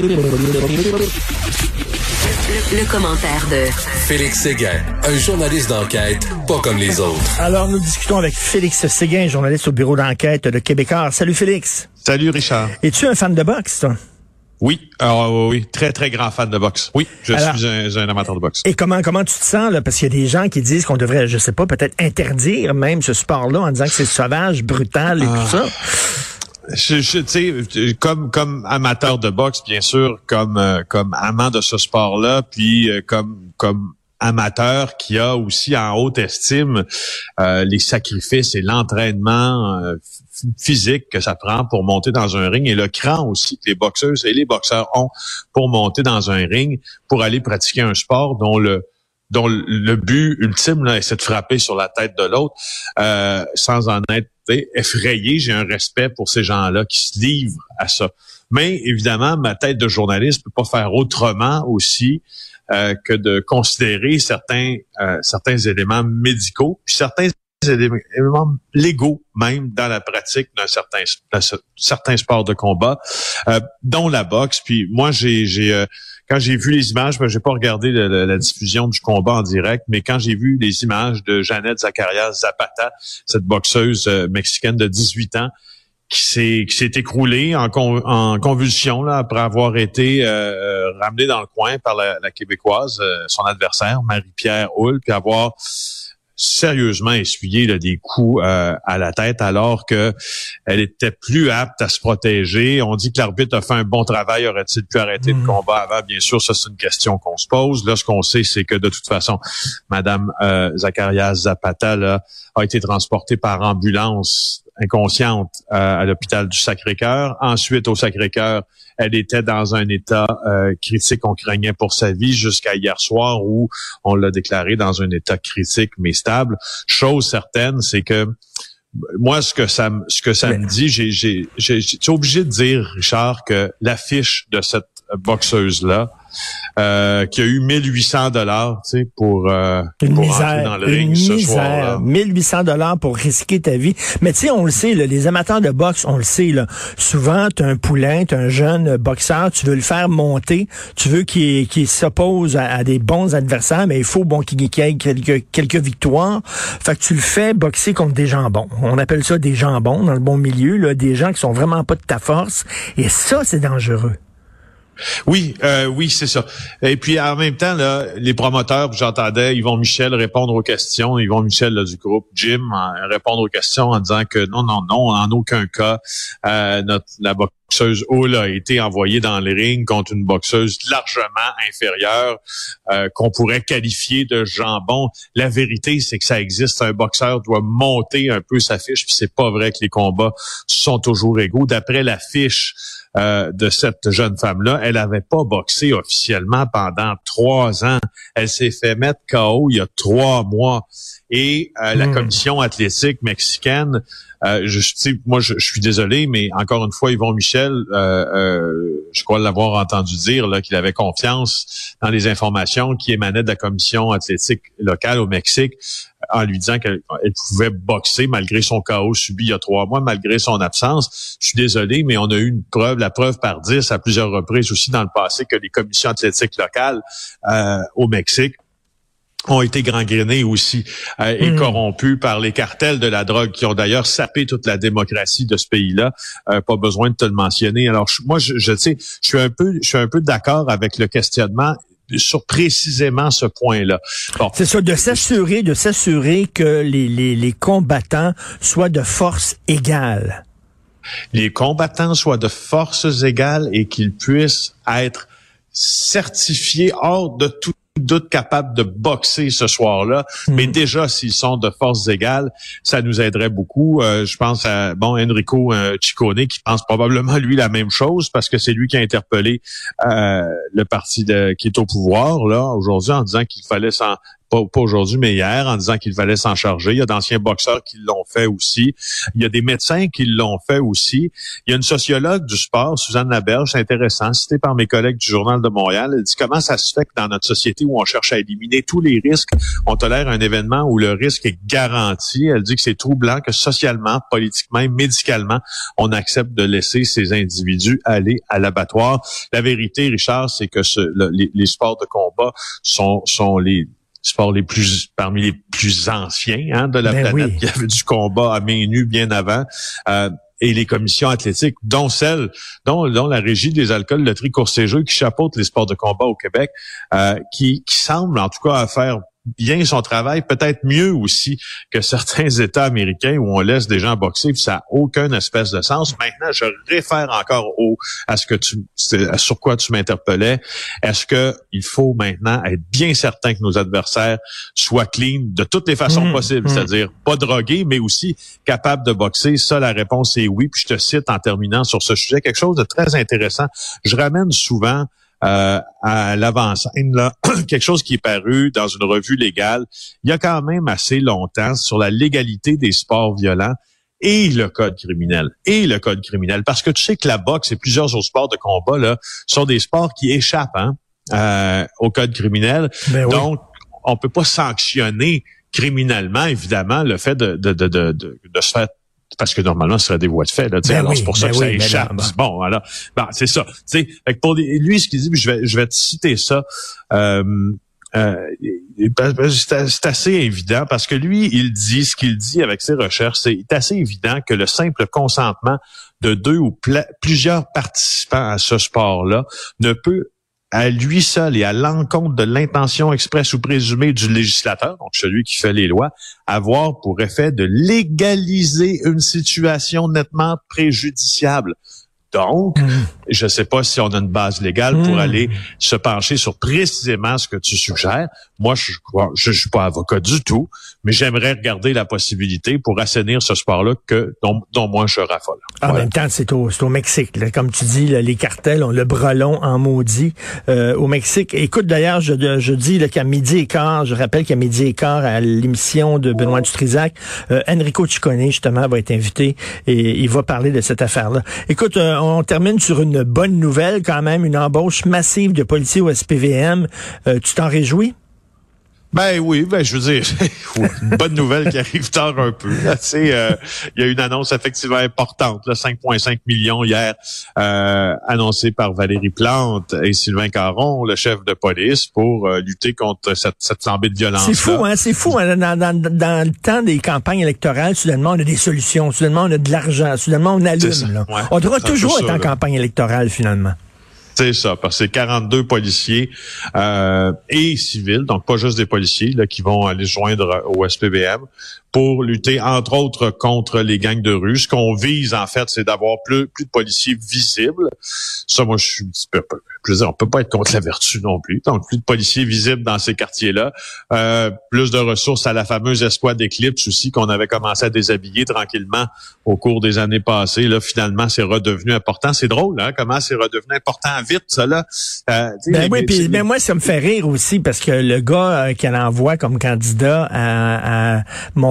Le, commentaire de Félix Séguin, un journaliste d'enquête pas comme les autres. Alors, nous discutons avec Félix Séguin, journaliste au bureau d'enquête de Québécois. Salut Félix. Salut Richard. Es-tu un fan de boxe, toi? Oui, alors, oui, très très grand fan de boxe. Oui, je suis un, amateur de boxe. Et comment comment tu te sens là? Parce qu'il y a des gens qui disent qu'on devrait, je sais pas, peut-être interdire même ce sport-là en disant que c'est sauvage, brutal et tout ah. ça. Je, je sais, comme comme amateur de boxe, bien sûr, comme euh, comme amant de ce sport-là, puis euh, comme comme amateur qui a aussi en haute estime euh, les sacrifices et l'entraînement physique que ça prend pour monter dans un ring et le cran aussi que les boxeuses et les boxeurs ont pour monter dans un ring pour aller pratiquer un sport dont le dont le but ultime là, c'est de frapper sur la tête de l'autre sans en être effrayé. J'ai un respect pour ces gens-là qui se livrent à ça. Mais évidemment, ma tête de journaliste peut pas faire autrement aussi euh, que de considérer certains euh, certains éléments médicaux, puis certains éléments légaux même dans la pratique d'un certain certains sports de combat, euh, dont la boxe. Puis moi, j'ai j'ai quand j'ai vu les images, ben, j'ai pas regardé la, diffusion du combat en direct, mais quand j'ai vu les images de Jeannette Zacarias Zapata, cette boxeuse euh, mexicaine de 18 ans, qui s'est qui s'est écroulée en, en convulsion là, après avoir été euh, euh, ramenée dans le coin par la, québécoise, son adversaire Marie-Pierre Hull, puis avoir sérieusement essuyé là, des coups euh, à la tête alors que elle était plus apte à se protéger. On dit que l'arbitre a fait un bon travail. Aurait-il pu arrêter le mhm. combat avant? Bien sûr, ça c'est une question qu'on se pose. Là, ce qu'on sait, c'est que de toute façon, Madame euh, Zacharias Zapata là, a été transportée par ambulance inconsciente euh, à l'hôpital du Sacré-Cœur. Ensuite, au Sacré-Cœur, elle était dans un état euh, critique. On craignait pour sa vie jusqu'à hier soir où on l'a déclaré dans un état critique mais stable. Chose certaine, c'est que moi, ce que ça, ce que ça me dit, j'ai, j'ai, j'ai, obligé de dire, Richard, que l'affiche de cette boxeuse-là, euh, qui a eu 1800 dollars, tu sais, pour, euh, une misère, dans le ring ce soir 1800 dollars pour risquer ta vie. Mais tu sais, on le sait, les amateurs de boxe, on le sait, là, souvent, tu un poulain, tu un jeune boxeur, tu veux le faire monter, tu veux qu'il s'oppose à, des bons adversaires, mais il faut bon qu'il ait quelques, quelques victoires. Fait que tu le fais boxer contre des jambons. On appelle ça des jambons dans le bon milieu, là, des gens qui sont vraiment pas de ta force. Et ça, c'est dangereux. Oui, euh, oui, c'est ça. Et puis en même temps, les promoteurs, j'entendais Yvon Michel répondre aux questions, Yvon Michel du groupe Jim répondre aux questions en disant que non, non, non, en aucun cas, euh, notre boxeuse Hull a été envoyée dans le ring contre une boxeuse largement inférieure euh, qu'on pourrait qualifier de jambon. La vérité, c'est que ça existe. Un boxeur doit monter un peu sa fiche, puis c'est pas vrai que les combats sont toujours égaux. D'après la fiche euh, de cette jeune femme-là. Elle n'avait pas boxé officiellement pendant trois ans. Elle s'est fait mettre KO il y a trois mois. Et euh, la hmm. commission athlétique mexicaine, euh, je, moi je, suis désolé, mais encore une fois, Yvon Michel, je crois l'avoir entendu dire qu'il avait confiance dans les informations qui émanaient de la commission athlétique locale au Mexique en lui disant qu'elle pouvait boxer malgré son chaos subi il y a trois mois, malgré son absence. Je suis désolé, mais on a eu une preuve, la preuve par dix à plusieurs reprises aussi dans le passé que les commissions athlétiques locales euh, au Mexique ont été gangrénées aussi euh, et hmm. corrompues par les cartels de la drogue qui ont d'ailleurs sapé toute la démocratie de ce pays-là. Euh, pas besoin de te le mentionner. Alors moi, je, je sais, je suis un peu, je suis un peu d'accord avec le questionnement sur précisément ce point-là. C'est ça, de s'assurer, de s'assurer que les, les, les combattants soient de force égale. Les combattants soient de forces égales et qu'ils puissent être certifiés hors de tout doute capables de boxer ce soir-là. Hmm. Mais déjà, s'ils sont de forces égales, ça nous aiderait beaucoup. Euh, je pense à bon Enrico euh, Ciccone qui pense probablement lui la même chose parce que c'est lui qui a interpellé euh, le parti de, qui est au pouvoir là aujourd'hui en disant qu'il fallait s'en pas, pas aujourd'hui, mais hier, en disant qu'il fallait s'en charger. Il y a d'anciens boxeurs qui l'ont fait aussi. Il y a des médecins qui l'ont fait aussi. Il y a une sociologue du sport, Suzanne Laberge, c'est intéressant, citée par mes collègues du Journal de Montréal. Elle dit comment ça se fait que dans notre société où on cherche à éliminer tous les risques, on tolère un événement où le risque est garanti. Elle dit que c'est troublant que socialement, politiquement médicalement, on accepte de laisser ces individus aller à l'abattoir. La vérité, Richard, c'est que ce, les, les sports de combat sont, sont les sports les plus parmi les plus anciens hein, de la ben planète. Il y avait du combat à main nue bien avant. Euh, et les commissions athlétiques, dont celle, dont, dont la régie des alcools, le tri course et jeux, qui chapeaute les sports de combat au Québec, euh, qui, qui semble en tout cas faire bien son travail, peut-être mieux aussi que certains États américains où on laisse des gens boxer, puis ça n'a aucun espèce de sens. Maintenant, je réfère encore au à ce que tu sur quoi tu m'interpellais. Est-ce que il faut maintenant être bien certain que nos adversaires soient clean de toutes les façons mmh, possibles, mmh. c'est-à-dire pas drogués, mais aussi capables de boxer? Ça, la réponse est oui. Puis je te cite en terminant sur ce sujet quelque chose de très intéressant. Je ramène souvent euh, à l'avant-scène, quelque chose qui est paru dans une revue légale il y a quand même assez longtemps sur la légalité des sports violents et le code criminel. Et le code criminel. Parce que tu sais que la boxe et plusieurs autres sports de combat là, sont des sports qui échappent hein, euh, au code criminel. Ben Donc, on peut pas sanctionner criminellement, évidemment, le fait de, de, de, de, de se faire parce que normalement, ce serait des voies de fait. Là, ben alors, c'est pour ça ben que ça échappe. Bon, alors, ben, c'est ça. Fait pour lui, ce qu'il dit, je vais, je vais te citer ça. Euh, euh, c'est assez évident parce que lui, il dit ce qu'il dit avec ses recherches, c'est assez évident que le simple consentement de deux ou plusieurs participants à ce sport-là ne peut à lui seul et à l'encontre de l'intention expresse ou présumée du législateur, donc celui qui fait les lois, avoir pour effet de légaliser une situation nettement préjudiciable. Donc, mm. je ne sais pas si on a une base légale pour mm. aller se pencher sur précisément ce que tu suggères. Moi, je je, suis pas avocat du tout, mais j'aimerais regarder la possibilité pour assainir ce sport-là que dont, dont, moi je raffole. En même temps, c'est au, au Mexique. Comme tu dis, les cartels ont le brelon en maudit euh, au Mexique. Écoute, d'ailleurs, je, je dis qu'à midi et quart, je rappelle qu'à midi et quart, à l'émission de Benoît Dutrisac, euh, Enrico Ciccone, justement, va être invité et il va parler de cette affaire-là. Écoute, euh, on termine sur une bonne nouvelle quand même, une embauche massive de policiers au SPVM. Euh, tu t'en réjouis? Ben oui, ben je veux dire, une bonne nouvelle qui arrive tard un peu. Euh, il y a une annonce effectivement importante, 5,5 millions hier, euh, annoncée par Valérie Plante et Sylvain Caron, le chef de police, pour euh, lutter contre cette, cette flambée de violence. C'est fou, hein, c'est fou. Hein, dans, dans, dans, le temps des campagnes électorales, soudainement on a des solutions, soudainement on a de l'argent, soudainement on allume. Là. on devra toujours être en campagne électorale finalement. C'est ça, parce que c'est 42 policiers euh, et civils, donc pas juste des policiers qui vont aller joindre au SPBM pour lutter, entre autres, contre les gangs de rue. Ce qu'on vise, en fait, c'est d'avoir plus, plus de policiers visibles. Ça, moi, je suis un petit peu je veux dire, on peut pas être contre la vertu non plus. Donc, plus de policiers visibles dans ces quartiers-là, euh, plus de ressources à la fameuse escouade d'Eclipse aussi qu'on avait commencé à déshabiller tranquillement au cours des années passées. Là, finalement, c'est redevenu important. C'est drôle, hein, comment c'est redevenu important vite, ça là. Euh, ben oui, puis ben moi, ça me fait rire aussi parce que le gars euh, qu'elle envoie comme candidat à,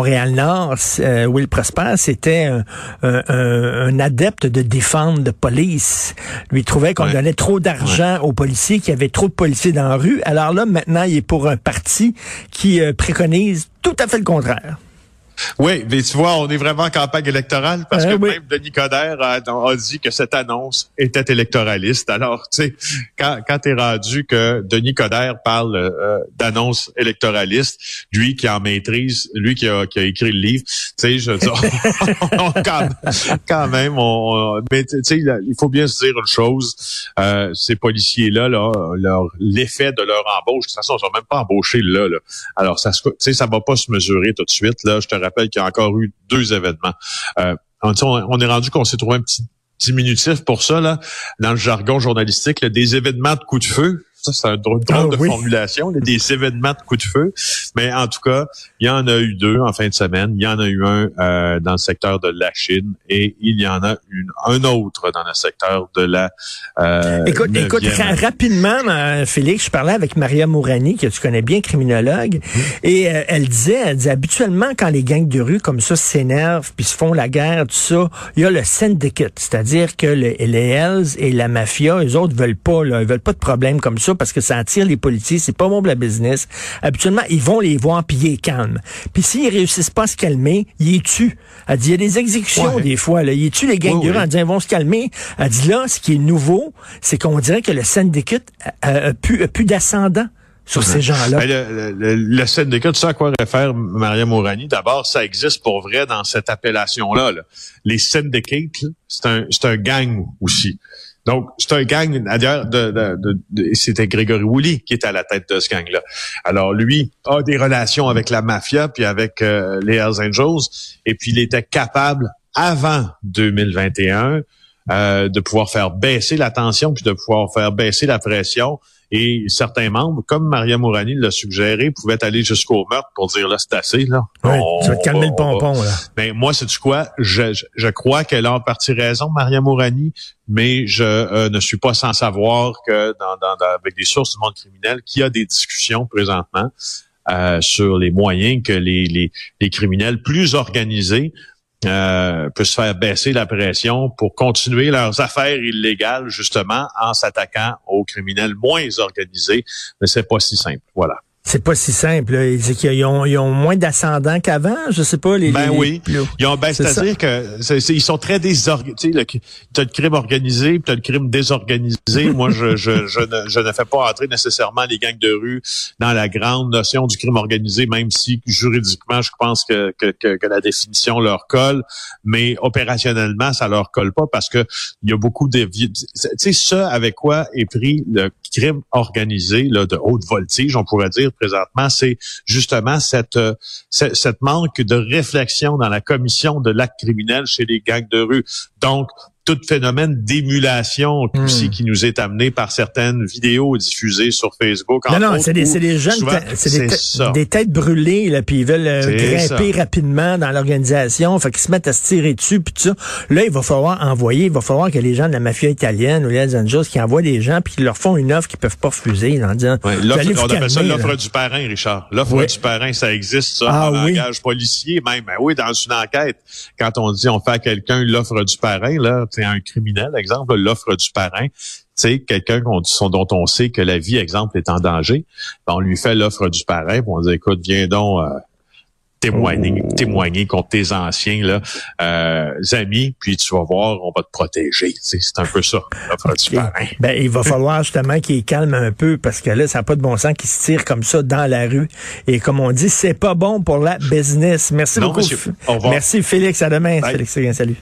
Montréal-Nord, euh, Will Prosper, c'était un, un, adepte de défendre de police. Lui trouvait qu'on donnait trop d'argent aux policiers, qu'il y avait trop de policiers dans la rue. Alors là, maintenant, il est pour un parti qui euh, préconise tout à fait le contraire. Oui, mais tu vois, on est vraiment en campagne électorale parce que même Denis Coderre a, dit que cette annonce était électoraliste. Alors, tu sais, quand, quand tu es rendu que Denis Coderre parle euh, d'annonce électoraliste, lui qui en maîtrise, lui qui a, qui a écrit le livre, tu sais, je dis, quand, quand, même, on, mais tu sais, il faut bien se dire une chose, euh, ces policiers-là, là, leur l'effet de leur embauche, de toute façon, ils sont même pas embauchés là, là. Alors, ça, tu sais, ça va pas se mesurer tout de suite, là. Je te rappelle qu'il y a encore eu deux événements. Euh, on, est rendu qu'on s'est trouvé un petit diminutif pour ça, là, dans le jargon journalistique, des événements de coup de feu. C'est un drôle, ah de formulation, des événements de coups de feu. Mais en tout cas, il y en a eu deux en fin de semaine. Il y en a eu un euh, dans le secteur de la Chine et il y en a une, un autre dans le secteur de la. Euh, écoute, écoute rapidement, euh, Félix, je parlais avec Maria Mourani, que tu connais bien, criminologue, mmh. et euh, elle disait, elle disait habituellement quand les gangs de rue comme ça s'énervent puis se font la guerre, tout ça, il y a le syndicate, c'est-à-dire que les, les Hells et la mafia, les autres veulent pas, là, ils veulent pas de problème comme ça parce que ça attire les policiers, c'est pas bon pour la business. Habituellement, ils vont les voir puis ils calment. Puis s'ils réussissent pas à se calmer, ils les tuent. Elle dit, il y a des exécutions des fois, là. Ils tuent les gangs de rue? en disant, ils vont se calmer. Elle dit, là, ce qui est nouveau, c'est qu'on dirait que le syndicate a, a, plus, a plus d'ascendant sur ces gens-là. Ben, le, le, le, syndicat, tu sais à quoi réfère Maria Mourani? D'abord, ça existe pour vrai dans cette appellation-là. Les syndicats, c'est un, un gang aussi. Donc, c'est un gang, d'ailleurs, de, c'était Grégory Woolley qui était à la tête de ce gang-là. Alors, lui a des relations avec la mafia, puis avec euh, les Hells Angels, et puis il était capable, avant 2021, euh, de pouvoir faire baisser la tension, puis de pouvoir faire baisser la pression, et certains membres, comme Maria Mourani l'a suggéré, pouvaient aller jusqu'au meurtre pour dire là, c'est assez, là. Ouais, tu vas te calmer le pompon, là. Ben, moi, c'est du quoi? Je, je, crois qu'elle a en partie raison, Maria Mourani, mais je euh, ne suis pas sans savoir que dans, dans, avec des sources du monde criminel, qu'il y a des discussions présentement euh, sur les moyens que les, les, les criminels plus organisés euh, se faire baisser la pression pour continuer leurs affaires illégales, justement, en s'attaquant aux criminels moins organisés. Mais c'est pas si simple. Voilà. C'est pas si simple. Là. Ils, ont, ils ont moins d'ascendants qu'avant, je sais pas. Les, ben oui. Ils ont, ben, c'est-à-dire que ils sont très désorganisés. Tu as le crime organisé, tu as le crime désorganisé. Moi, je, je, je, ne, je ne fais pas entrer nécessairement les gangs de rue dans la grande notion du crime organisé, même si juridiquement, je pense que, que, que, la définition leur colle, mais opérationnellement, ça leur colle pas parce que il y a beaucoup de... Tu sais, ça avec quoi est pris le crime organisé là, de haute voltige, on pourrait dire présentement, c'est justement cette, euh, cette manque de réflexion dans la commission de l'acte criminel chez les gangs de rue. Donc, tout phénomène d'émulation aussi hmm. qui nous est amené par certaines vidéos diffusées sur Facebook. Non, non, c'est des, des, jeunes, c'est des, des, têtes brûlées, là, puis ils veulent euh, grimper rapidement dans l'organisation, fait qu'ils se mettent à se tirer dessus, puis tout ça. Là, il va falloir envoyer, il va falloir que les gens de la mafia italienne ou les Angeles qui envoient des gens, puis qui leur font une offre qu'ils peuvent pas refuser, en disant... Ouais, on appelle ça l'offre du parrain, Richard. L'offre du parrain, ça existe, ça, ah, en langage policier même. Ben oui, dans une enquête, quand on dit on fait à quelqu'un l'offre du parrain, là, c'est un criminel, exemple, l'offre du parrain, c'est quelqu'un dont on sait que la vie, exemple, est en danger. Ben, on lui fait l'offre du parrain, puis on dit, écoute, viens donc euh, témoigner, oh. témoigner contre tes anciens là, euh, amis, puis tu vas voir, on va te protéger. C'est un peu ça, l'offre du parrain. Ben, il va falloir justement qu'il calme un peu, parce que là, ça n'a pas de bon sens qu'il se tire comme ça dans la rue. Et comme on dit, c'est pas bon pour la business. Merci beaucoup. Merci Félix, à demain. Félix, salut.